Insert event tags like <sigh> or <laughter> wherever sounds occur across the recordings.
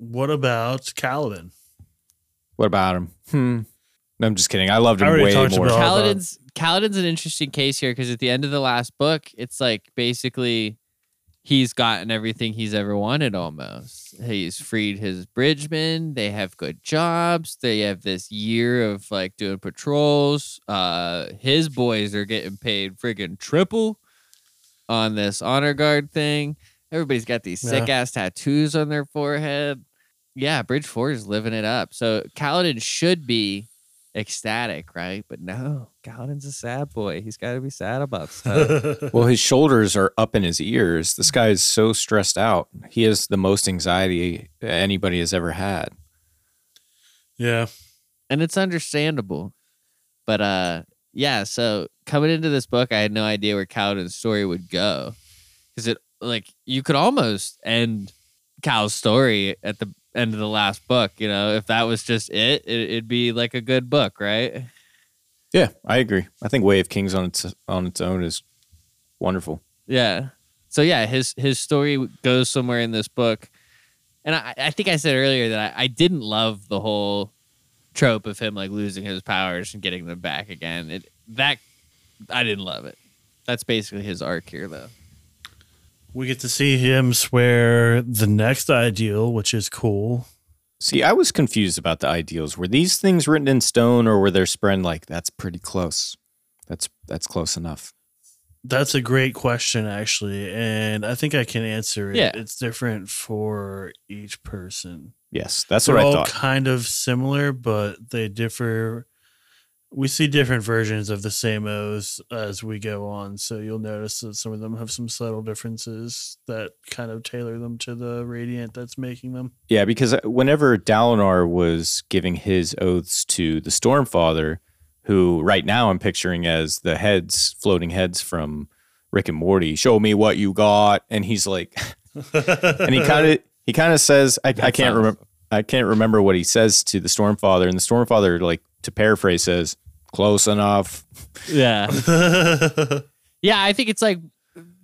What about Kaladin? What about him? Hmm. No, I'm just kidding. I loved him already way more. about- Cal- Kaladin's Kaladin's an interesting case here because at the end of the last book, it's like basically he's gotten everything he's ever wanted almost. He's freed his bridgemen, they have good jobs, they have this year of like doing patrols. Uh his boys are getting paid friggin' triple on this honor guard thing. Everybody's got these Yeah. sick ass tattoos on their forehead. Yeah, Bridge Four is living it up. So Kaladin should be ecstatic, right? But no, Kaladin's a sad boy. He's got to be sad about stuff. <laughs> Well, his shoulders are up in his ears. This guy is so stressed out. He has the most anxiety anybody has ever had. yeah. and it's understandable. But uh yeah, so coming into this book, I had no idea where Kaladin's story would go. Cuz it like you could almost end Cal's story at the end of the last book, you know, if that was just it, it it'd be like a good book, right? Yeah, I agree. I think Way of Kings on its on its own is wonderful. Yeah. So yeah, his his story goes somewhere in this book, and I, I think I said earlier that I, I didn't love the whole trope of him like losing his powers and getting them back again. It that I didn't love it. That's basically his arc here, though. We get to see him swear the next ideal, which is cool. See, I was confused about the ideals. Were these things written in stone, or were they spread like that's pretty close? That's that's close enough. That's a great question, actually, and I think I can answer it. Yeah. It's different for each person. Yes, that's They're what I all thought. kind of similar, but they differ. We see different versions of the same O's as we go on, so you'll notice that some of them have some subtle differences that kind of tailor them to the radiant that's making them. Yeah, because uh, whenever Dalinar was giving his oaths to the Stormfather, who right now I'm picturing as the heads, floating heads from Rick and Morty, show me what you got, and he's like, <laughs> and he kind of he kind of says, I, I can't remember, I can't remember what he says to the Stormfather, and the Stormfather, like to paraphrase, says, "Close enough." Yeah. <laughs> yeah, I think it's like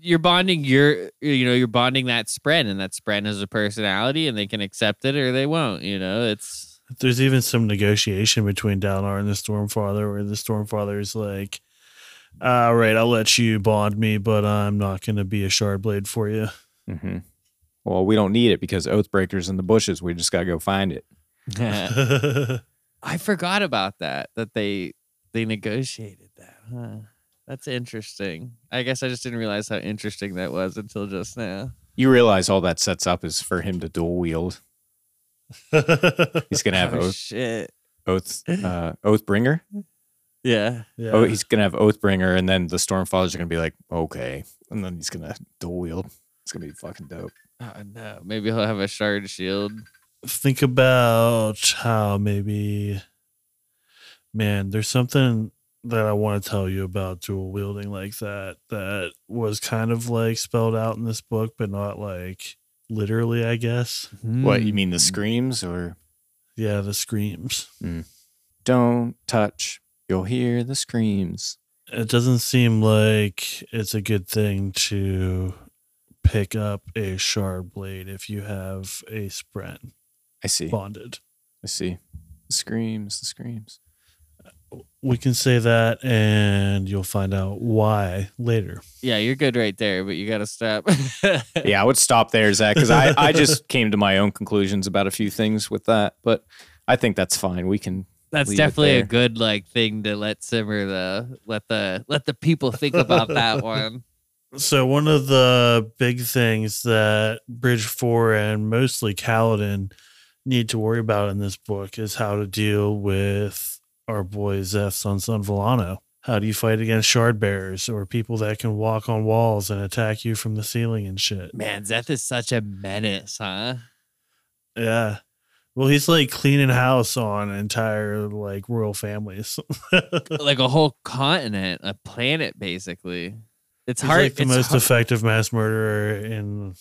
you're bonding your you know, you're bonding that spren and that spren has a personality and they can accept it or they won't, you know. It's There's even some negotiation between Dalinar and the Stormfather, where the Stormfather is like, "All right, I'll let you bond me, but I'm not going to be a shard blade for you." Mm-hmm. Well, we don't need it because Oathbreaker's in the bushes. We just gotta go find it. <laughs> <laughs> I forgot about that that they they negotiated that. Huh? That's interesting. I guess I just didn't realize how interesting that was until just now. You realize all that sets up is for him to dual wield. <laughs> He's gonna have Oh, oath, shit. oath, uh, Oathbringer. Yeah. yeah. Oh, he's gonna have Oathbringer, and then the Stormfathers are gonna be like, okay, and then he's gonna dual wield. It's gonna be fucking dope. Oh no. Maybe he'll have a shard shield. Think about how maybe man there's something that i want to tell you about dual wielding like that that was kind of like spelled out in this book but not like literally i guess What you Hmm. mean the screams or yeah the screams don't touch? You'll hear the screams. it doesn't seem like it's a good thing to pick up a shard blade if you have a spren I see. bonded I see. The screams. The screams. we can say that and you'll find out why later Yeah, you're good right there, but you gotta stop. <laughs> Yeah, I would stop there, Zach, because I, I <laughs> just came to my own conclusions about a few things with that, but I think that's fine. We can. That's leave definitely a good like thing to let simmer the let the let the people think about that <laughs> one. So one of the big things that Bridge Four and mostly Kaladin need to worry about in this book is how to deal with our boy Szeth-son-son-Vallano. How do you fight against shard bearers or people that can walk on walls and attack you from the ceiling and shit? Man, Szeth is such a menace, huh? Yeah. Well, he's like cleaning house on entire like royal families. <laughs> Like a whole continent, a planet, basically. It's He's hard. like the it's most hard- effective mass murderer in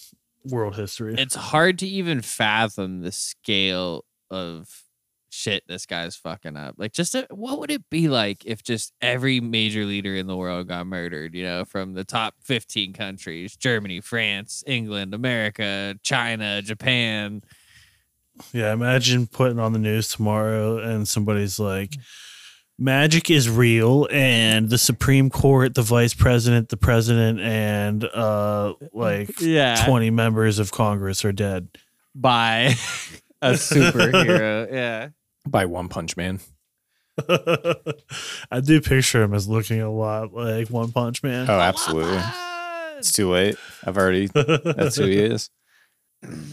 world history. it's hard to even fathom the scale of shit this guy's fucking up. Like, just a, what would it be like if just every major leader in the world got murdered? You know, from the top fifteen countries: Germany, France, England, America, China, Japan. Yeah, imagine putting on the news tomorrow and somebody's like, magic is real and the Supreme Court, the vice president, the president, and uh like Yeah. 20 members of Congress are dead. By a superhero. <laughs> yeah. By One Punch Man. <laughs> I do picture him as looking a lot like One Punch Man. Oh, absolutely. It's too late. I've already. That's who he <laughs> is.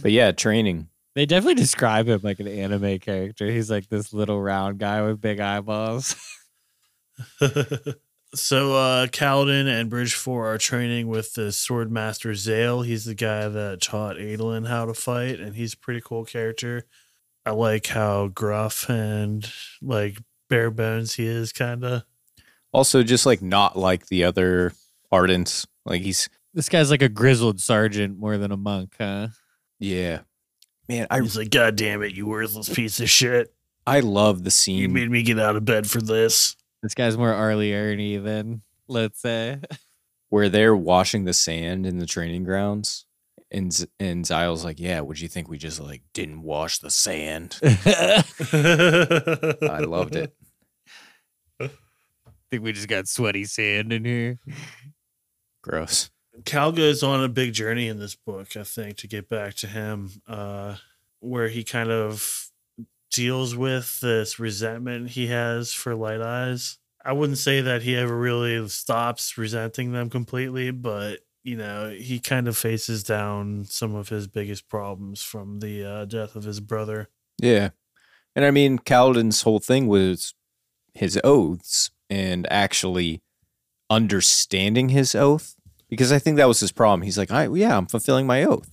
But yeah, training. They definitely describe him like an anime character. He's like this little round guy with big eyeballs. <laughs> <laughs> so uh Kaladin and Bridge 4 are training with the sword master Zahel. He's the guy that taught Adolin how to fight and he's a pretty cool character. I like how gruff and like bare bones he is kind of. Also, just like not like the other Ardents. Like he's This guy's like a grizzled sergeant more than a monk, huh? yeah. Man, I He's like god damn it you worthless piece of shit. I love the scene. You made me get out of bed for this. This guy's more Arlie Ernie than let's say. <laughs> where they're washing the sand in the training grounds. And Z- and Zahel's like, yeah, would you think we just like didn't wash the sand? <laughs> I loved it. I think we just got sweaty sand in here. Gross. Cal goes on a big journey in this book, I think, to get back to him, uh, where he kind of deals with this resentment he has for Light Eyes. I wouldn't say that he ever really stops resenting them completely, but you know, he kind of faces down some of his biggest problems from the uh, death of his brother. Yeah. And I mean, Kaladin's whole thing was his oaths and actually understanding his oath. Because I think that was his problem. He's like, I, yeah, I'm fulfilling my oath.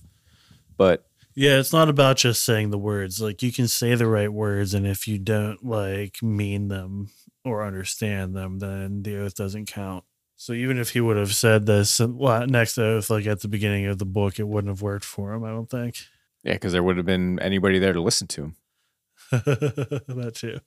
But Yeah, it's not about just saying the words. Like you can say the right words, and if you don't like mean them or understand them, then the oath doesn't count. So even if he would have said this next oath, like at the beginning of the book, it wouldn't have worked for him. I don't think. yeah, because there would have been anybody there to listen to him. <laughs> that too.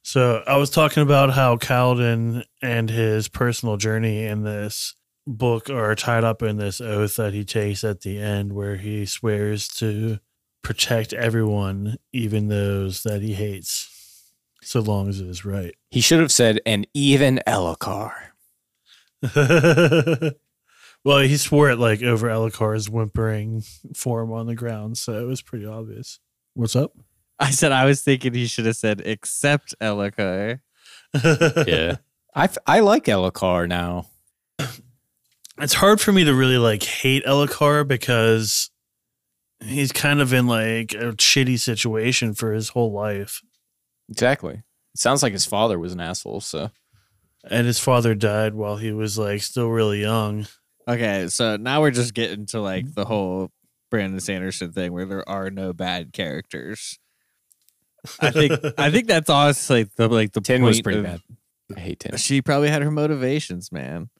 So I was talking about how Kaladin and his personal journey in this book are tied up in this oath that he takes at the end, where he swears to protect everyone, even those that he hates, so long as it is right. He should have said, and even Elhokar. <laughs> well, he swore it like over Elhokar's whimpering form on the ground, so it was pretty obvious. What's up? I said I was thinking he should have said except Elhokar. <laughs> Yeah. I, f- I like Elhokar now. It's hard for me to really like hate Elhokar because he's kind of in like a shitty situation for his whole life. Exactly. It sounds like his father was an asshole. So And his father died while he was like still really young. Okay, so now we're just getting to like mm-hmm. the whole Brandon Sanderson thing where there are no bad characters. I think I think that's <laughs> honestly the like the Tyn was pretty of- bad. I hate Tyn. She probably had her motivations, man.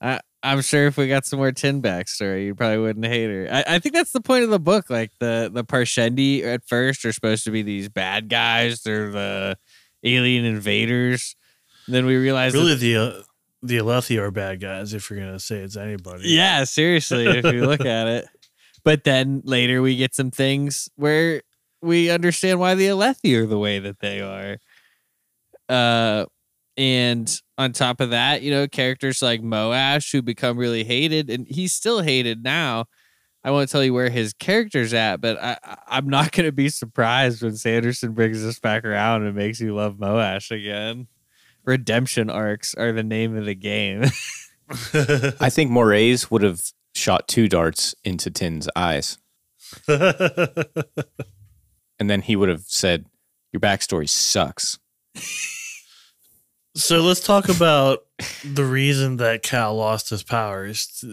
I I'm sure if we got some more Tyn backstory, you probably wouldn't hate her. I, I think that's the point of the book. Like the the Parshendi at first are supposed to be these bad guys. They're the alien invaders. then we realize that- Really, the uh, the Alethi are bad guys if you're gonna say it's anybody. Yeah, seriously, if you look at it. <laughs> But then later we get some things where we understand why the Alethi are the way that they are. Uh and on top of that, you know, characters like Moash who become really hated, and he's still hated now. I won't tell you where his character's at, but I, I- I'm not going to be surprised when Sanderson brings this back around and makes you love Moash again. Redemption arcs are the name of the game. <laughs> I think Mraize would have shot two darts into Tyn's eyes. <laughs> And then he would have said, Your backstory sucks. <laughs> so let's talk about the reason that Cal lost his powers.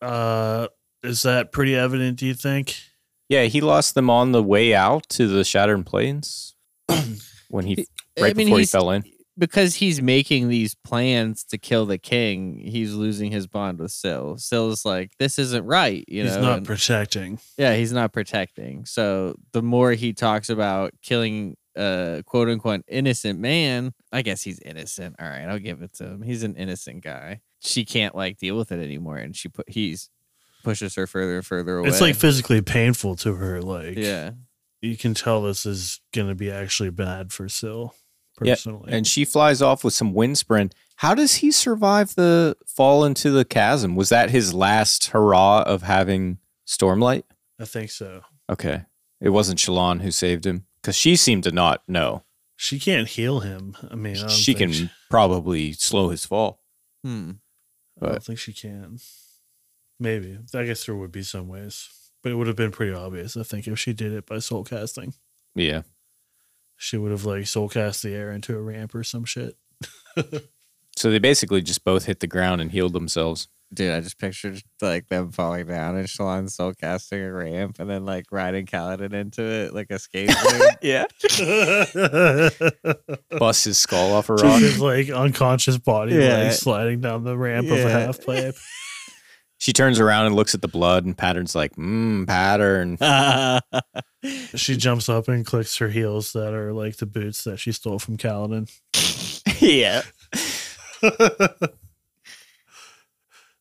Uh, is that pretty evident? Do you think? Yeah, he lost them on the way out to the Shattered Plains <clears throat> when he right I mean, before he fell in. because he's making these plans to kill the king, he's losing his bond with Syl. Syl's like, this isn't right, you He's know. not and- protecting. yeah, he's not protecting. So the more he talks about killing a quote unquote innocent man, I guess he's innocent. All right, I'll give it to him. He's an innocent guy. She can't like deal with it anymore, and she put he's pushes her further and further away. It's like physically painful to her. Like, yeah. you can tell this is going to be actually bad for Syl Yeah, personally. And she flies off with some windspren. How does he survive the fall into the chasm? Was that his last hurrah of having Stormlight? I think so. Okay. It wasn't Shallan who saved him because she seemed to not know. She can't heal him. I mean, I don't She think can probably slow his fall. Hmm. I don't think she can. Maybe. I guess there would be some ways, but it would have been pretty obvious. I think if she did it by soul casting, Yeah. she would have like soul cast the air into a ramp or some shit. <laughs> So they basically just both hit the ground and healed themselves. Dude, I just pictured like them falling down and Shallan soul casting a ramp and then like riding Kaladin into it like a skateboard. <laughs> Yeah. <laughs> Bust his skull off a Just rock. his like unconscious body Yeah. like sliding down the ramp of a Yeah. half pipe. <laughs> She turns around and looks at the blood, and Pattern's like, mmm, Pattern. She jumps up and clicks her heels that are like the boots that she stole from Kaladin. yeah.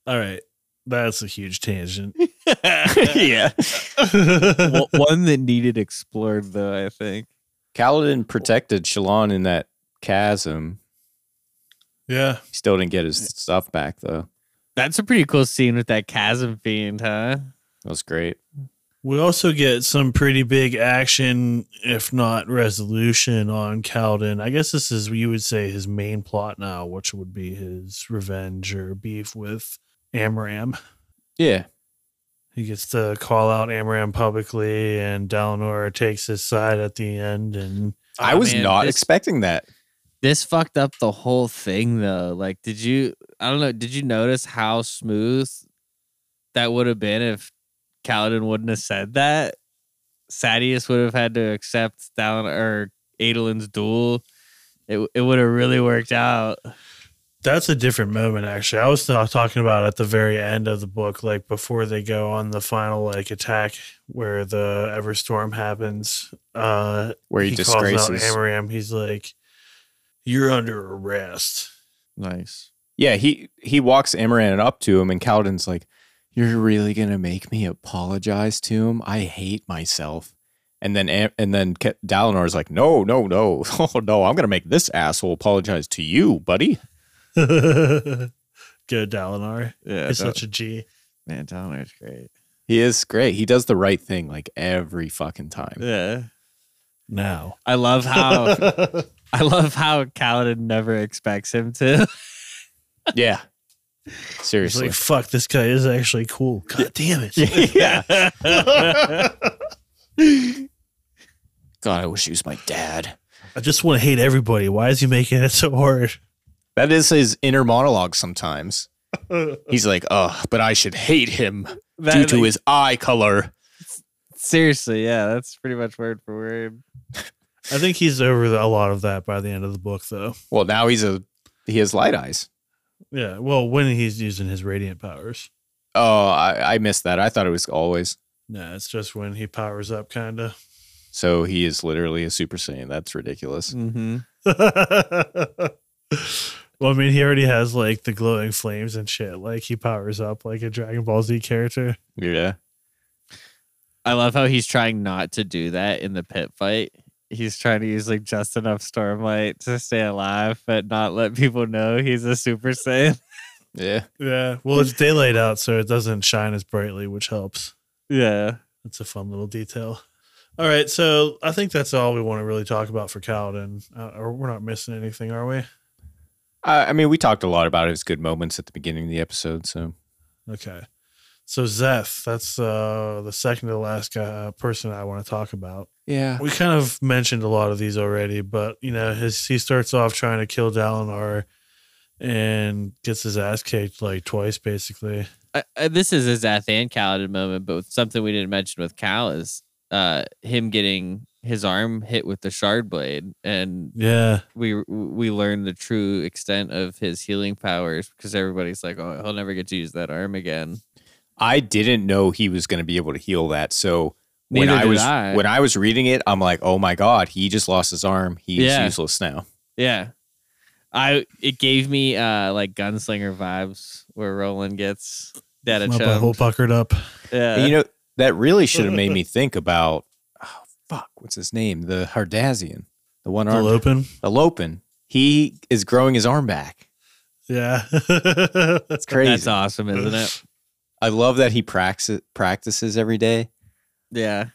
All right. That's a huge tangent. <laughs> yeah. <laughs> One- One that needed explored though, I think. Kaladin protected Shallan in that chasm. yeah. He still didn't get his stuff back, though. That's a pretty cool scene with that chasm fiend, huh? That was great. We also get some pretty big action, if not resolution, on Kaladin. I guess this is you would say his main plot now, which would be his revenge or beef with Amaram. Yeah. He gets to call out Amaram publicly, and Dalinar takes his side at the end. And I was man, not this- expecting that. This fucked up the whole thing though. Like, did you I don't know, did you notice how smooth that would have been if Kaladin wouldn't have said that? Sadeas would have had to accept Dallin or Adolin's duel. It it would have really worked out. That's a different moment, actually. I was talking about at the very end of the book, like before they go on the final like attack where the Everstorm happens. Uh, Where he, calls out disgraces. Amaram. He's like, "You're under arrest." Nice. Yeah, he he walks Amaram up to him, and Kaladin's like, "You're really gonna make me apologize to him? I hate myself." And then and then Dalinar's like, "No, no, no, <laughs> oh no! I'm gonna make this asshole apologize to you, buddy." <laughs> Good Dalinar. Yeah. He's such a G. man, Dalinar's great. He is great. He does the right thing like every fucking time. Yeah. Now. I love how <laughs> I love how Kaladin never expects him to. <laughs> Yeah, He's seriously. like, "Fuck, this guy is actually cool." God damn it. yeah. God, I wish he was my dad. I just want to hate everybody. Why is he making it so hard? That is his inner monologue sometimes. <laughs> He's like, "Oh, but I should hate him due to his eye color." Seriously, yeah, that's pretty much word for word. I think he's over the, a lot of that by the end of the book, though. Well, now he's a he has light eyes. Yeah. Well, when he's using his radiant powers. Oh, I, I missed that. I thought it was always. No, it's just when he powers up, kind of. So he is literally a Super Saiyan. That's ridiculous. Mm-hmm. <laughs> well, I mean, he already has like the glowing flames and shit. Like he powers up like a Dragon Ball Z character. Yeah. I love how he's trying not to do that in the pit fight. He's trying to use like just enough stormlight to stay alive, but not let people know he's a Super Saiyan. <laughs> Yeah. Yeah. Well, it's daylight out, so it doesn't shine as brightly, which helps. Yeah. That's a fun little detail. All right, so I think that's all we want to really talk about for Kaladin. Uh, or we're not missing anything, are we? I, I mean, we talked a lot about his good moments at the beginning of the episode. So Okay. So Szeth, that's uh, the second to last guy, uh, person I want to talk about. yeah, We kind of mentioned a lot of these already, but you know, his he starts off trying to kill Dalinar and gets his ass kicked like twice, basically. I, I, this is a Szeth and Kaladin moment, but something we didn't mention with Cal is uh, him getting his arm hit with the shard blade, and Yeah, we we learn the true extent of his healing powers because everybody's like, "Oh, he'll never get to use that arm again." I didn't know he was going to be able to heal that. So when Neither I was I. when I was reading it, I'm like, oh my god, he just lost his arm. He's Yeah. useless now. Yeah. I it gave me uh like gunslinger vibes where Roland gets that my chum. butthole puckered up. Yeah. And you know that really should have made <laughs> me think about fuck, what's his name? The Herdazian, the one The arm, Lopen. the Lopen. He is growing his arm back. Yeah. <laughs> That's crazy. That's awesome, isn't it? <sighs> I love that he practices practices every day. Yeah.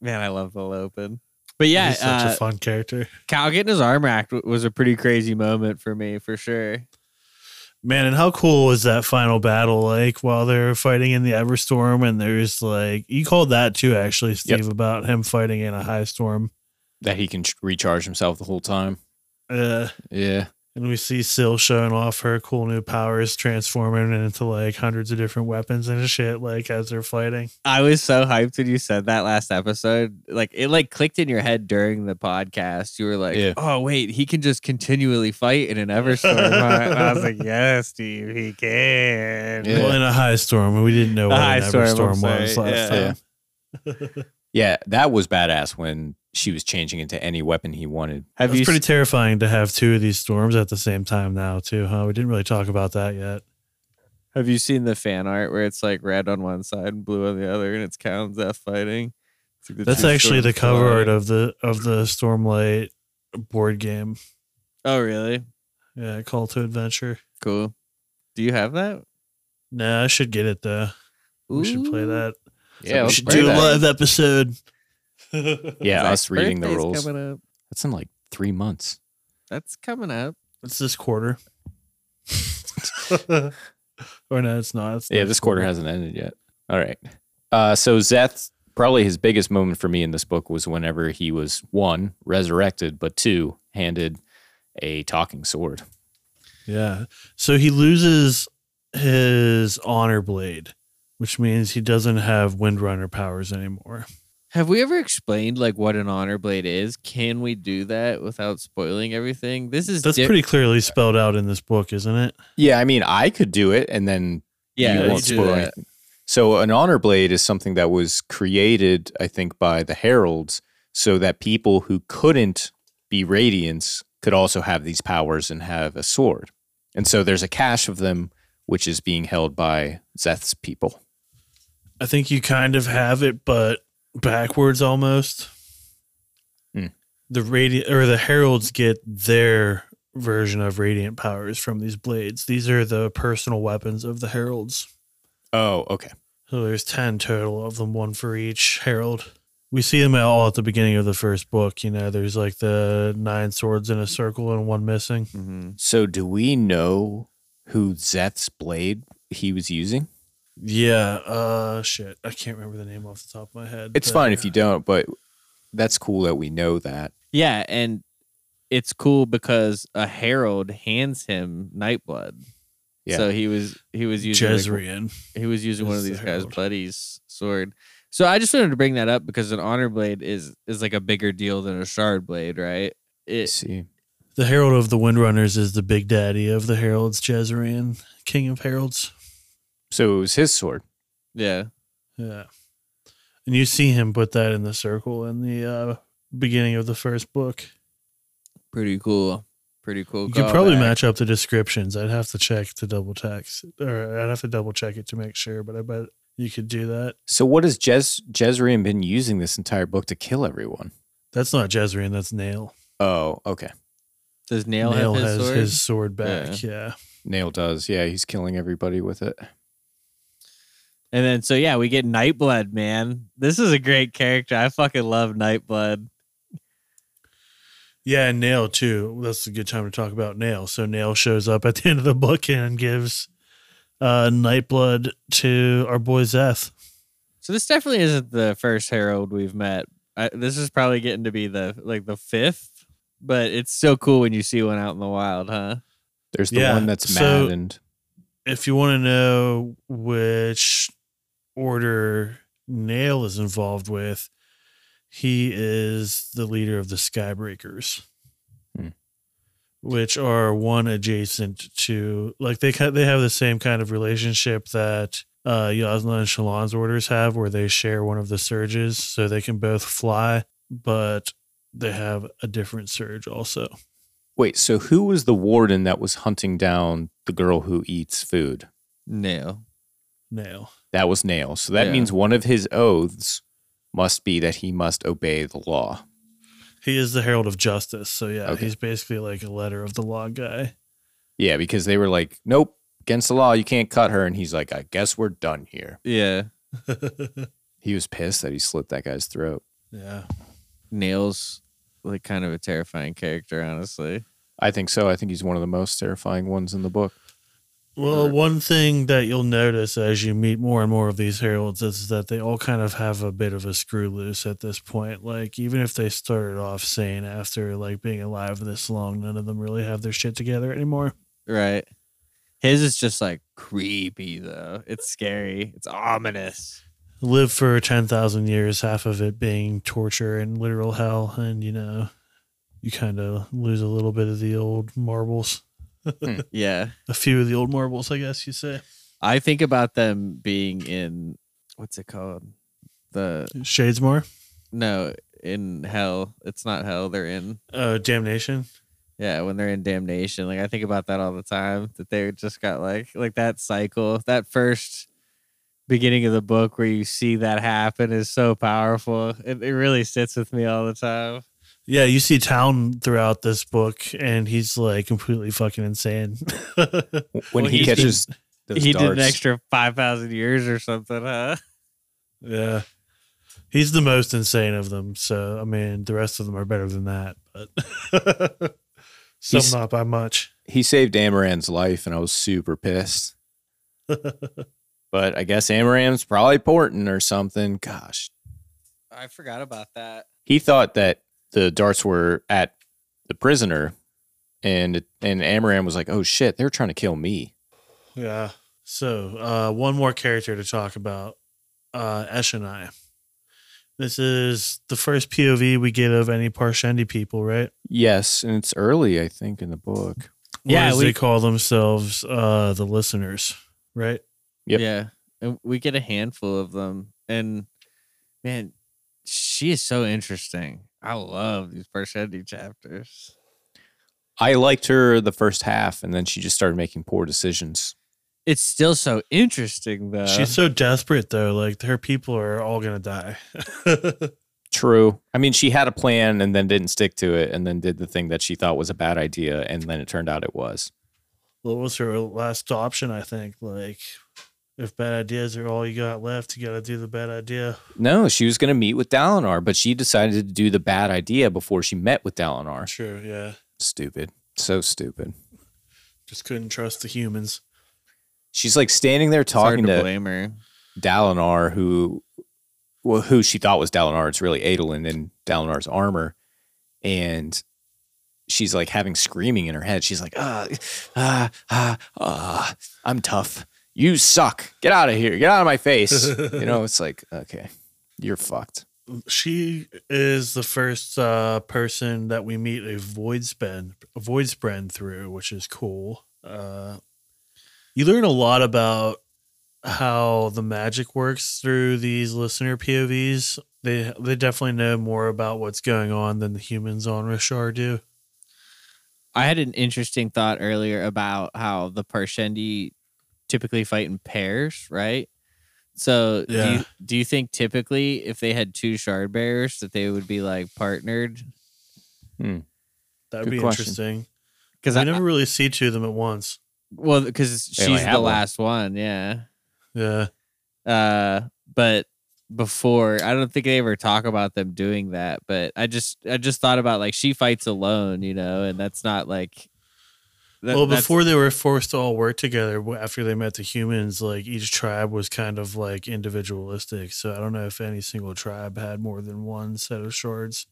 Man, I love the Lopen. But yeah, He's such uh, a fun character. Cal getting his arm racked was a pretty crazy moment for me, for sure. Man, and how cool was that final battle? Like while they're fighting in the Everstorm, and there's like you called that too, actually, Steve, about him fighting in a high storm. That he can recharge himself the whole time. Uh, Yeah. And we see Syl showing off her cool new powers, transforming into like hundreds of different weapons and shit, like as they're fighting. I was so hyped when you said that last episode. Like it like clicked in your head during the podcast. You were like, Yeah. "Oh wait, he can just continually fight in an Everstorm." huh?" and I was like, <laughs> "Yes, Steve, he can." Yeah. Well, in a high storm, and we didn't know A what high an storm, was sorry, last yeah. time. Yeah, that was badass when she was changing into any weapon he wanted. Have It's you pretty terrifying to have two of these storms at the same time now, too, huh? We didn't really talk about that yet. have you seen the fan art where it's like red on one side and blue on the other, and it's Cal and Szeth fighting? It's like That's actually the cover art of the of the Stormlight board game. Oh, really? Yeah, Call to Adventure. Cool. Do you have that? Nah, I should get it though. We should play that. Yeah, we should play do a live episode. <laughs> Yeah, us reading the rules. Coming up. That's in like three months. That's coming up. It's this quarter. <laughs> <laughs> or no, it's not. It's Yeah, next this quarter hasn't ended yet. All right. Uh, so Szeth, probably his biggest moment for me in this book was whenever he was one resurrected, but two handed a talking sword. Yeah. So he loses his honor blade, which means he doesn't have Windrunner powers anymore. Have we ever explained like what an honor blade is? Can we do that without spoiling everything? This is That's di- pretty clearly spelled out in this book, isn't it? Yeah, I mean, I could do it, and then yeah. you won't spoil that. anything. So an honor blade is something that was created, I think, by the heralds, so that people who couldn't be radiants could also have these powers and have a sword. And so there's a cache of them, which is being held by Szeth's people. I think you kind of have it, but backwards almost. Hmm. The radiant or the heralds get their version of radiant powers from these blades. These are the personal weapons of the heralds. Oh, okay. So there's ten total of them, one for each herald. We see them all at the beginning of the first book. You know, there's like the nine swords in a circle and one missing. Mhm. So do we know who Szeth's blade he was using? Yeah. Uh, shit. I can't remember the name off the top of my head. It's but- fine if you don't, but that's cool that we know that. Yeah, and it's cool because a herald hands him Nightblood. Yeah. So he was he was using like, he was using one of is the these guys' herald. buddies' sword. So I just wanted to bring that up because an honor blade is is like a bigger deal than a shard blade, right? It Let's see. The Herald of the Windrunners is the big daddy of the Heralds, Jezrien, King of Heralds. So it was his sword. yeah. Yeah. And you see him put that in the circle in the uh, beginning of the first book. Pretty cool. Pretty cool. You could probably callback. match up the descriptions. I'd have to check to double text, or I'd have to double check it to make sure, but I bet you could do that. So what has Jez Jezrien been using this entire book to kill everyone? That's not Jezrien, that's Nale. Oh, okay. Does Nale, Nale have his has sword? his sword back. Yeah. Nale does. Yeah, he's killing everybody with it. And then so yeah, we get Nightblood, man. This is a great character. I fucking love Nightblood. Yeah, and Nale too. That's a good time to talk about Nale. So Nale shows up at the end of the book and gives uh Nightblood to our boy Szeth. So this definitely isn't the first Herald we've met. I, this is probably getting to be the like the fifth, but it's still cool when you see one out in the wild, huh? There's the Yeah, one that's so- maddened. If you want to know which order Nale is involved with, he is the leader of the Skybreakers. Hmm. Which are one adjacent to like they they have the same kind of relationship that uh Jasnah and Shallan's orders have where they share one of the surges so they can both fly, but they have a different surge also. Wait, so who was the warden that was hunting down the girl who eats food? Nale. Nale. That was Nale. So that Yeah. means one of his oaths must be that he must obey the law. He is the herald of justice. So yeah, Okay. he's basically like a letter of the law guy. Yeah, because they were like, nope, against the law, you can't cut her. And he's like, I guess we're done here. Yeah. <laughs> He was pissed that he slit that guy's throat. yeah. Nails like kind of a terrifying character, honestly. I think so. I think he's one of the most terrifying ones in the book. Well, one thing that you'll notice as you meet more and more of these heralds is that they all kind of have a bit of a screw loose at this point. Like, even if they started off sane after like being alive this long, none of them really have their shit together anymore. Right. His is just like creepy though. It's scary. It's ominous. Live for 10,000 years, half of it being torture and literal hell. And, you know, you kind of lose a little bit of the old marbles, <laughs> Yeah. a few of the old marbles, I guess you say. I think about them being in what's it called? The Shadesmar, no, in hell. It's not hell. They're in uh, Damnation. yeah, when they're in damnation. Like I think about that all the time. That they just got like like that cycle. That first beginning of the book where you see that happen is so powerful. It, it really sits with me all the time. Yeah, you see Taln throughout this book, and he's like completely fucking insane. When Well, he he did- catches those he darts, did an extra five thousand years or something, huh? yeah, he's the most insane of them. So, I mean, the rest of them are better than that, but <laughs> some He's- not by much. he saved Amaram's life, and I was super pissed. <laughs> But I guess Amaram's probably porting or something. Gosh, I forgot about that. he thought that the darts were at the prisoner, and and Amaram was like, "Oh shit, they're trying to kill me." Yeah. So, uh, one more character to talk about uh, Eshonai. This is the first POV we get of any Parshendi people, right? Yes, and it's early, I think, in the book. Yeah, as we- they call themselves uh, the listeners, right? Yep. Yeah. And we get a handful of them. And man, she is so interesting. I love these Parshendi chapters. I liked her the first half, and then she just started making poor decisions. It's still so interesting though. She's so desperate though. Like her people are all gonna die. <laughs> True. I mean, she had a plan and then didn't stick to it, and then did the thing that she thought was a bad idea, and then it turned out it was. what was her last option? I think. Like, if bad ideas are all you got left, you got to do the bad idea. No, she was going to meet with Dalinar, but she decided to do the bad idea before she met with Dalinar. True. Yeah. Stupid. So stupid. Just couldn't trust the humans. She's like standing there It's hard talking to to blame her. Dalinar, who, well, who she thought was Dalinar. It's really Adolin in Dalinar's armor, and she's like having screaming in her head. She's like, ah, ah, ah, ah, I'm tough. You suck. Get out of here. Get out of my face. <laughs> you know, it's like, okay, you're fucked. She is the first uh, person that we meet a void spren, a void spren through, which is cool. Uh, you learn a lot about how the magic works through these listener POVs. They they definitely know more about what's going on than the humans on Roshar do. I had an interesting thought earlier about how the Parshendi typically fight in pairs, right? So do you do you think typically if they had two shard bearers that they would be like partnered? That would be question. interesting. Because I I never really see two of them at once. well because she's have the one. last one, yeah. Yeah. Uh, but before I don't think they ever talk about them doing that. But I just I just thought about like she fights alone, you know, and that's not like. That- well, before they were forced to all work together, after they met the humans, like each tribe was kind of like individualistic. So I don't know if any single tribe had more than one set of shards.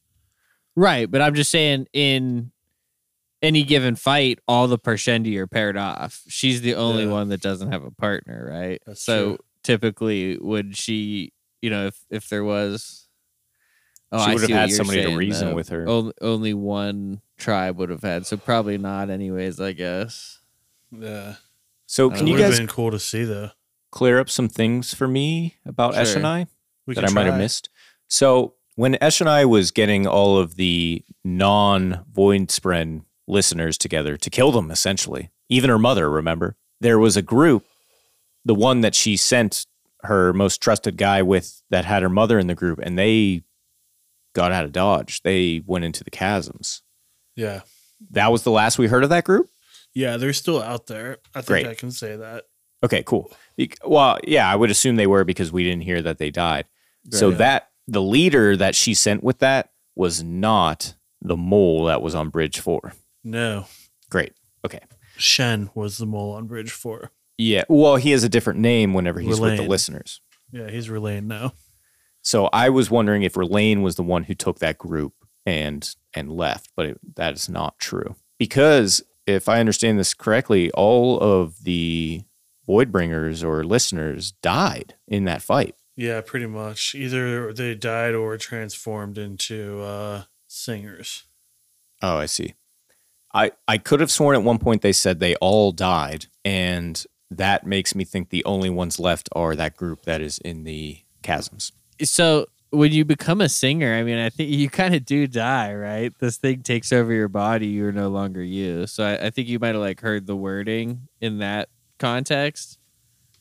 Right, but I'm just saying in any given fight, all the Parshendi are paired off. She's the only Yeah. one that doesn't have a partner, right? That's so true. typically, would she, you know, if if there was, oh, she I would have had you're somebody to reason though. with her. Only, only one tribe would have had, so probably not, anyways. I guess. Yeah. So, can it you would have guys been cool to see though. clear up some things for me about Sure. Eshonai? We that I might have missed. So when Eshonai was getting all of the non Voidspren listeners together to kill them, essentially, even her mother, remember, there was a group, the one that she sent her most trusted guy with that had her mother in the group, and they got out of Dodge. They went into the chasms. Yeah. That was the last we heard of that group. Yeah, they're still out there. I think Great. I can say that. Okay, cool. Well, yeah, I would assume they were because we didn't hear that they died. So Right. that the leader that she sent with that was not the mole that was on Bridge Four. No. Great. Okay. Shen was the mole on Bridge 4. Yeah. Well, he has a different name whenever he's with the listeners. Yeah, he's Rlain now. So I was wondering if Rlain was the one who took that group and and left, but it, that is not true because if I understand this correctly, all of the void bringers or listeners died in that fight. Yeah, pretty much. Either they died or transformed into uh, singers. Oh, I see. I I could have sworn at one point they said they all died, and that makes me think the only ones left are that group that is in the chasms. So when you become a singer, I mean, I think you kind of do die, right? This thing takes over your body. You're no longer you. So I, I think you might have like heard the wording in that context.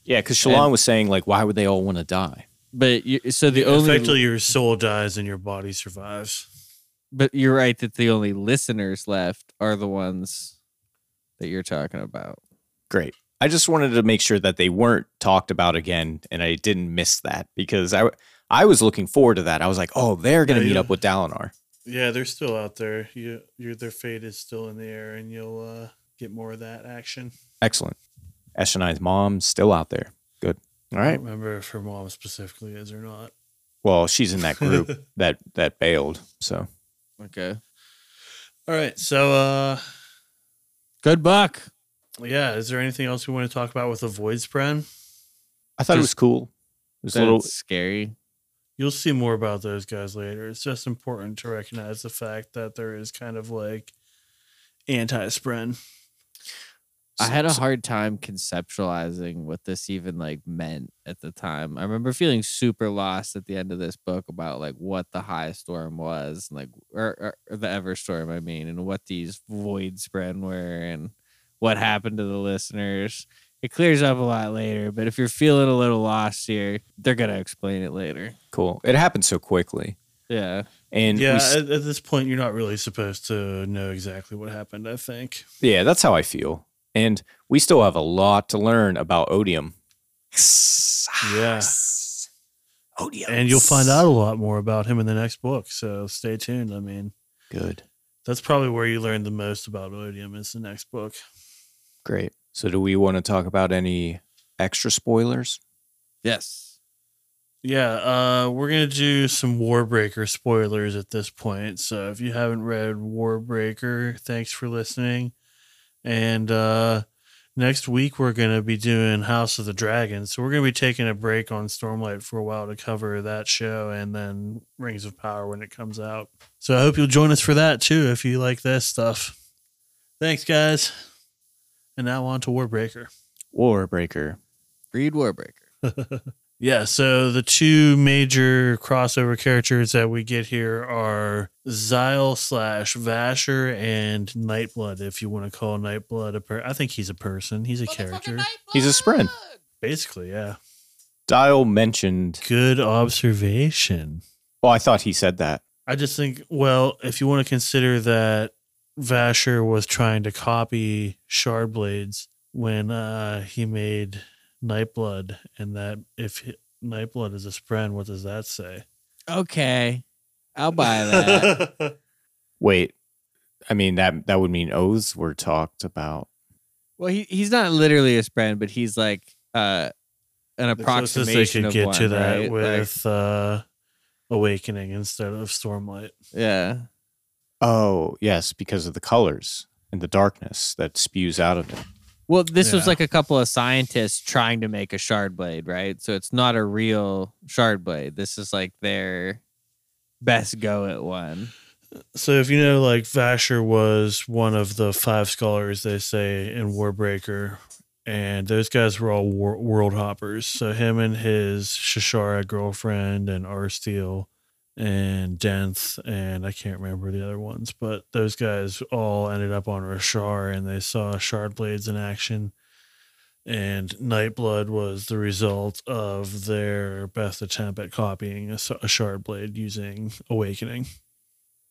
Yeah, because Shallan was saying like, why would they all want to die? But you, so the only, Effectively, your soul dies and your body survives. but you're right that the only listeners left are the ones that you're talking about. Great. I just wanted to make sure that they weren't talked about again, and I didn't miss that because I I was looking forward to that. I was like, oh, they're gonna Yeah, meet yeah. up with Dalinar. Yeah, they're still out there. You, your their fate is still in the air, and you'll uh, get more of that action. Excellent. Eshonai's mom still out there. Good. All right. I don't remember if her mom specifically is or not. Well, she's in that group <laughs> that that bailed. So Okay. All right, so uh, Good buck. yeah, is there anything else we want to talk about with the void spren? I thought it was cool. It was a little. scary. You'll see more about those guys later. It's just important to recognize the fact that there is kind of like anti-spren. I had a hard time conceptualizing what this even like meant at the time. I remember feeling super lost at the end of this book about like what the high storm was, and like or, or the Everstorm, I mean, and what these void spren were, and what happened to the listeners. It clears up a lot later, but if you're feeling a little lost here, they're gonna explain it later. cool. It happened so quickly, Yeah, and Yeah, s- at, at this point, you're not really supposed to know exactly what happened. I think. yeah, that's how I feel. And we still have a lot to learn about Odium. Yeah. <sighs> Odium, And you'll find out a lot more about him in the next book. So stay tuned. I mean, Good. that's probably where you learn the most about Odium is the next book. Great. So, do we want to talk about any extra spoilers? yes. Yeah, uh, we're gonna do some Warbreaker spoilers at this point. So if you haven't read Warbreaker, thanks for listening. And uh, next week we're gonna be doing House of the Dragon. So we're gonna be taking a break on Stormlight for a while to cover that show, and then Rings of Power when it comes out. So I hope you'll join us for that too if you like this stuff. Thanks, guys. And now on to Warbreaker. Warbreaker. Read Warbreaker. <laughs> Yeah, so the two major crossover characters that we get here are Zahel slash Vasher and Nightblood, if you want to call Nightblood a per. I think he's a person. He's a character. He's a spren. Basically, yeah. Dial mentioned. Good observation. Well, I thought he said that. I just think, well, if you want to consider that Vasher was trying to copy Shardblades when uh, he made Nightblood, and that if he- Nightblood is a Spren, what does that say? Okay, I'll buy that. <laughs> Wait, I mean that that would mean oaths were talked about. Well, he he's not literally a spren, but he's like uh an the closest they approximation could of get one, to that right? Like, with uh, Awakening instead of Stormlight. yeah. Oh, yes, because of the colors and the darkness that spews out of it. Well, this was like a couple of scientists trying to make a shard blade, right? So it's not a real shard blade. This is like their best go at one. So if you know, like Vasher was one of the five scholars they say in Warbreaker, and those guys were all wor- world hoppers. So him and his Shashara girlfriend and Arsteel and Denth and I can't remember the other ones, but those guys all ended up on Roshar and they saw shard blades in action. And Nightblood was the result of their best attempt at copying a, shard blade using Awakening.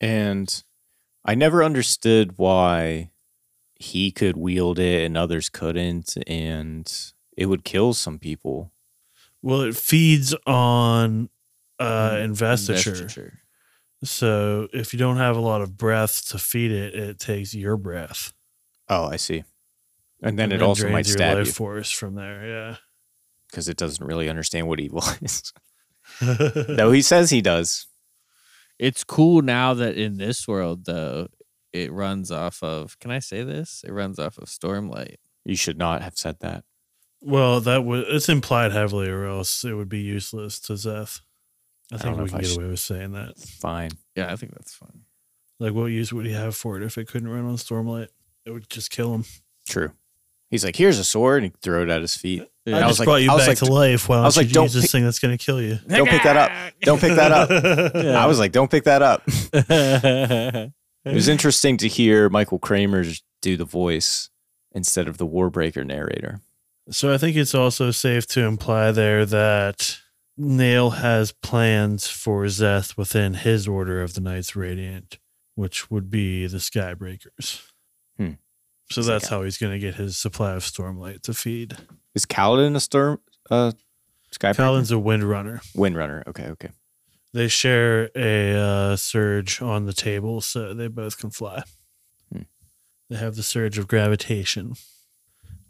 And I never understood why he could wield it and others couldn't, and it would kill some people. Well, it feeds on uh, Mm, investiture. Investiture. So if you don't have a lot of breath to feed it, it takes your breath. Oh, I see. And then and it also drains might your stab life you force from there. Yeah, because it doesn't really understand what evil <laughs> is. <laughs> Though he says he does. It's cool now that in this world though, it runs off of can I say this? It runs off of Stormlight. You should not have said that. well, that was it's implied heavily, or else it would be useless to Szeth. I I think don't we can get should- away with saying that. Fine. Yeah, I think that's fine. Like, what use would he have for it if it couldn't run on Stormlight? It would just kill him. True. He's like, here's a sword, and he throw it at his feet. I, I was like- brought you I was back like- to life. Why I was like, don't use this pick- thing that's going to kill you? <laughs> Don't pick that up. Don't pick that up. Yeah. <laughs> I was like, don't pick that up. it <laughs> It was interesting to hear Michael Kramer do the voice instead of the Warbreaker narrator. So I think it's also safe to imply there that Nale has plans for Szeth within his order of the Knights Radiant, which would be the Skybreakers. Hmm. So that's how he's going to get his supply of Stormlight to feed. Is Kaladin a storm? Uh, Sky Kaladin's a Windrunner. Windrunner. Okay, okay. They share a uh, surge on the table, so they both can fly. Hmm. They have the surge of gravitation.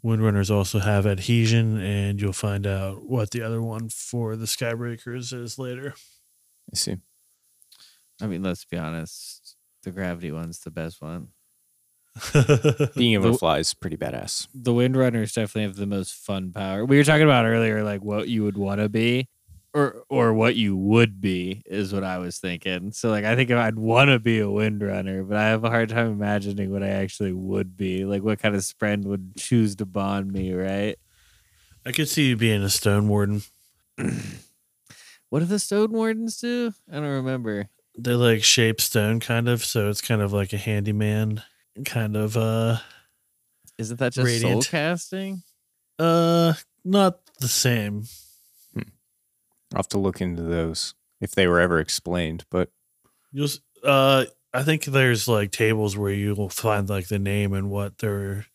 Windrunners also have adhesion, and you'll find out what the other one for the Skybreakers is later. I see. I mean, let's be honest. The gravity one's the best one. <laughs> Being able to fly is pretty badass. The Windrunners definitely have the most fun power. We were talking about earlier, like what you would want to be, or or what you would be, is what I was thinking. So like, I think I'd want to be a Windrunner, but I have a hard time imagining what I actually would be. Like, what kind of spren would choose to bond me, right? I could see you being a Stone Warden. <clears throat> What do the Stone Wardens do? I don't remember. They like shape stone, kind of, so it's kind of like a handyman, kind of. Uh, Isn't that just soul casting? uh, not the same. I'll have to look into those if they were ever explained. But You'll, uh, I think there's like tables where you'll find like the name and what their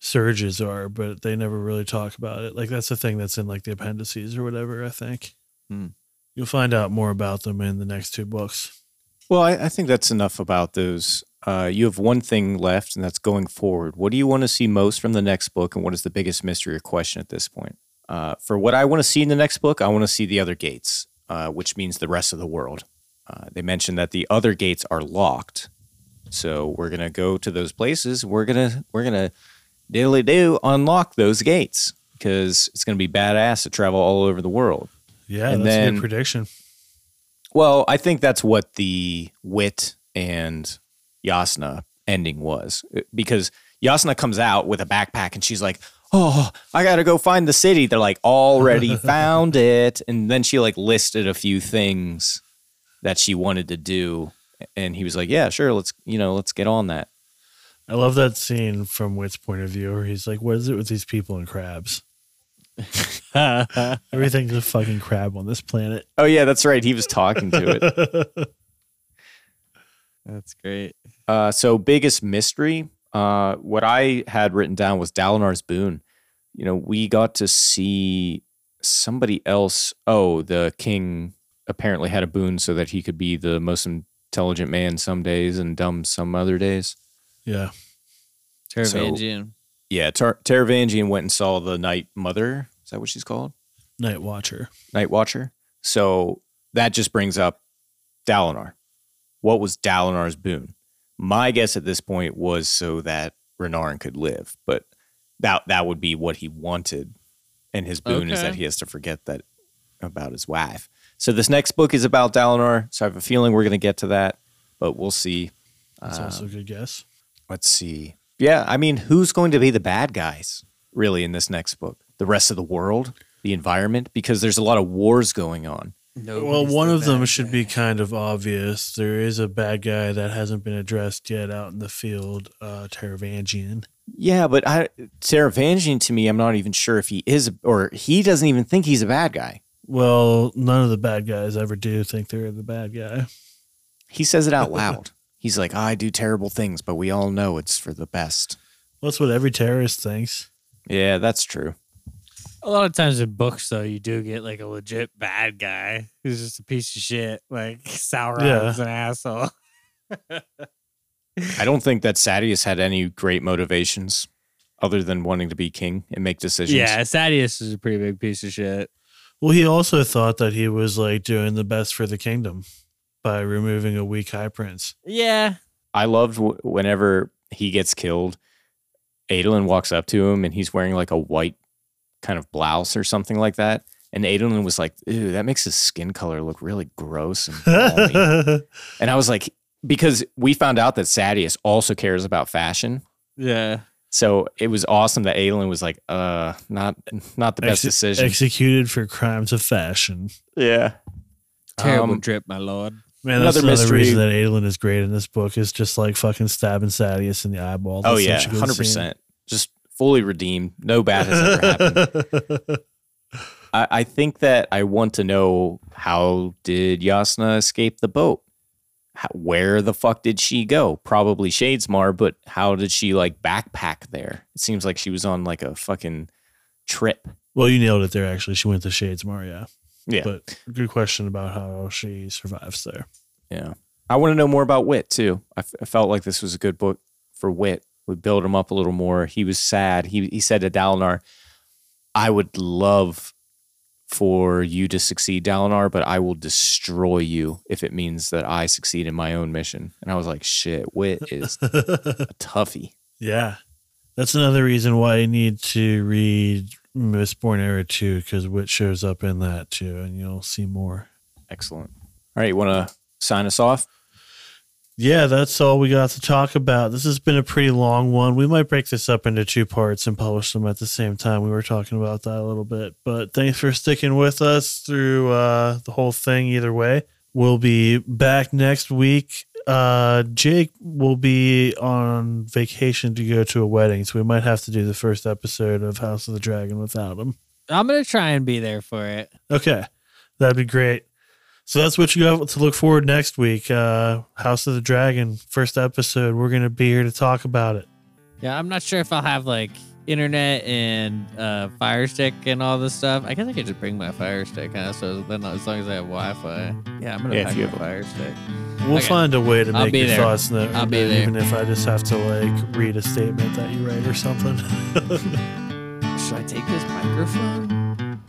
surges are, but they never really talk about it. Like that's the thing that's in like the appendices or whatever. I think Hmm. you'll find out more about them in the next two books. well, I, I think that's enough about those. Uh, you have one thing left, and that's going forward. What do you want to see most from the next book, and what is the biggest mystery or question at this point? Uh, for what I want to see in the next book, I want to see the other gates, uh, which means the rest of the world. Uh, they mentioned that the other gates are locked, so we're gonna go to those places. We're gonna we're gonna diddly do unlock those gates because it's gonna be badass to travel all over the world. Yeah, And that's a good prediction. Well, I think that's what the Wit and Jasnah ending was because Jasnah comes out with a backpack and she's like, "Oh, I got to go find the city." They're like, "Already <laughs> found it." And then she like listed a few things that she wanted to do and he was like, "Yeah, sure, let's, you know, let's get on that." I love that scene from Wit's point of view where he's like, "What is it with these people and crabs? <laughs> Everything's a fucking crab on this planet." Oh yeah, that's right. He was talking to it. <laughs> That's great. Uh, so biggest mystery. Uh, what I had written down was Dalinar's boon. You know, we got to see somebody else. Oh, the king apparently had a boon so that he could be the most intelligent man some days and dumb some other days. yeah, Taravangian. Yeah, Tar- Taravangian went and saw the Night Mother. Is that what she's called? Night Watcher. Night Watcher. So that just brings up Dalinar. What was Dalinar's boon? My guess at this point was so that Renarin could live, but that that would be what he wanted. And his boon is that he has to forget that about his wife. So this next book is about Dalinar. So I have a feeling we're going to get to that, but we'll see. That's Uh, also a good guess. Let's see. Yeah, I mean, who's going to be the bad guys really in this next book? The rest of the world, the environment, because there's a lot of wars going on. Well, one of them should be kind of obvious. There is a bad guy that hasn't been addressed yet out in the field, uh, Taravangian. Yeah, but I Taravangian to me, I'm not even sure if he is or he doesn't even think he's a bad guy. Well, none of the bad guys ever do think they're the bad guy. He says it out <laughs> loud. He's like, I do terrible things, but we all know it's for the best. Well, that's what every terrorist thinks. Yeah, that's true. A lot of times in books, though, you do get like a legit bad guy who's just a piece of shit. Like <laughs> Sauron's Yeah. an asshole. <laughs> I don't think that Sadeas had any great motivations other than wanting to be king and make decisions. Yeah, Sadeas is a pretty big piece of shit. Well, he also thought that he was like doing the best for the kingdom by removing a weak high prince. Yeah, I loved w- whenever he gets killed, Adolin walks up to him and he's wearing like a white kind of blouse or something like that. And Adolin was like, Ew, that makes his skin color look really gross and. <laughs> And I was like, because we found out that Sadeas also cares about fashion. yeah. So it was awesome that Adolin was like, uh, not not the best Exe- decision. Executed for crimes of fashion. yeah. Terrible Um, drip, my lord. Man, that's Another another mystery- reason that Adolin is great in this book is just like fucking stabbing Sadeas in the eyeball. Oh That's yeah, such a good hundred scene. percent. Just fully redeemed. No bad has ever happened. <laughs> I, I think that I want to know how did Jasnah escape the boat? How, where the fuck did she go? Probably Shadesmar, but how did she like backpack there? It seems like she was on like a fucking trip. well, you nailed it there. Actually, she went to Shadesmar. Yeah, Yeah, but good question about how she survives there. yeah. I want to know more about Wit too. I, f- I felt like this was a good book for Wit. We build him up a little more. He was sad. He he said to Dalinar, "I would love for you to succeed, Dalinar, but I will destroy you if it means that I succeed in my own mission." And I was like, "Shit, Wit is <laughs> a toughie." Yeah. That's another reason why you need to read Mistborn Era 2 because Wit shows up in that too, and you'll see more. Excellent. All right, you want to sign us off? Yeah, that's all we got to talk about. This has been a pretty long one. We might break this up into two parts and publish them at the same time. We were talking about that a little bit. But thanks for sticking with us through uh, the whole thing either way. We'll be back next week. Uh, Jake will be on vacation to go to a wedding, so we might have to do the first episode of House of the Dragon without him. I'm gonna try and be there for it. Okay, that'd be great. So that's what you have to look forward next week. Uh, House of the Dragon, first episode. We're gonna be here to talk about it. Yeah, I'm not sure if I'll have like internet and uh, Fire Stick and all this stuff. I guess I could just bring my Fire Stick, huh? So then, as long as I have Wi-Fi, yeah, I'm gonna Yeah, pack my have a- Fire Stick. We'll Okay. find a way to I'll make be your there. thoughts known, I'll be there. even if I just have to like read a statement that you write or something. <laughs> Should I take this microphone?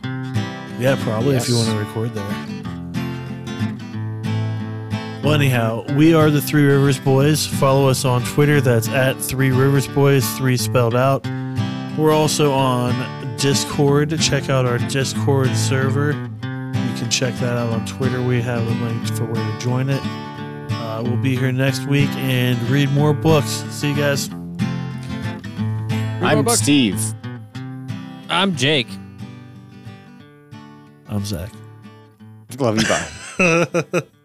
yeah, probably if you want to record there. Well, anyhow, we are the Three Rivers Boys. Follow us on Twitter. That's at Three Rivers Boys, three spelled out. We're also on Discord. Check out our Discord server. You can check that out on Twitter. We have a link for where to join it. Uh, we'll be here next week and read more books. See you guys. I'm. Steve. I'm Jake. I'm Zach. Love you. Bye. <laughs>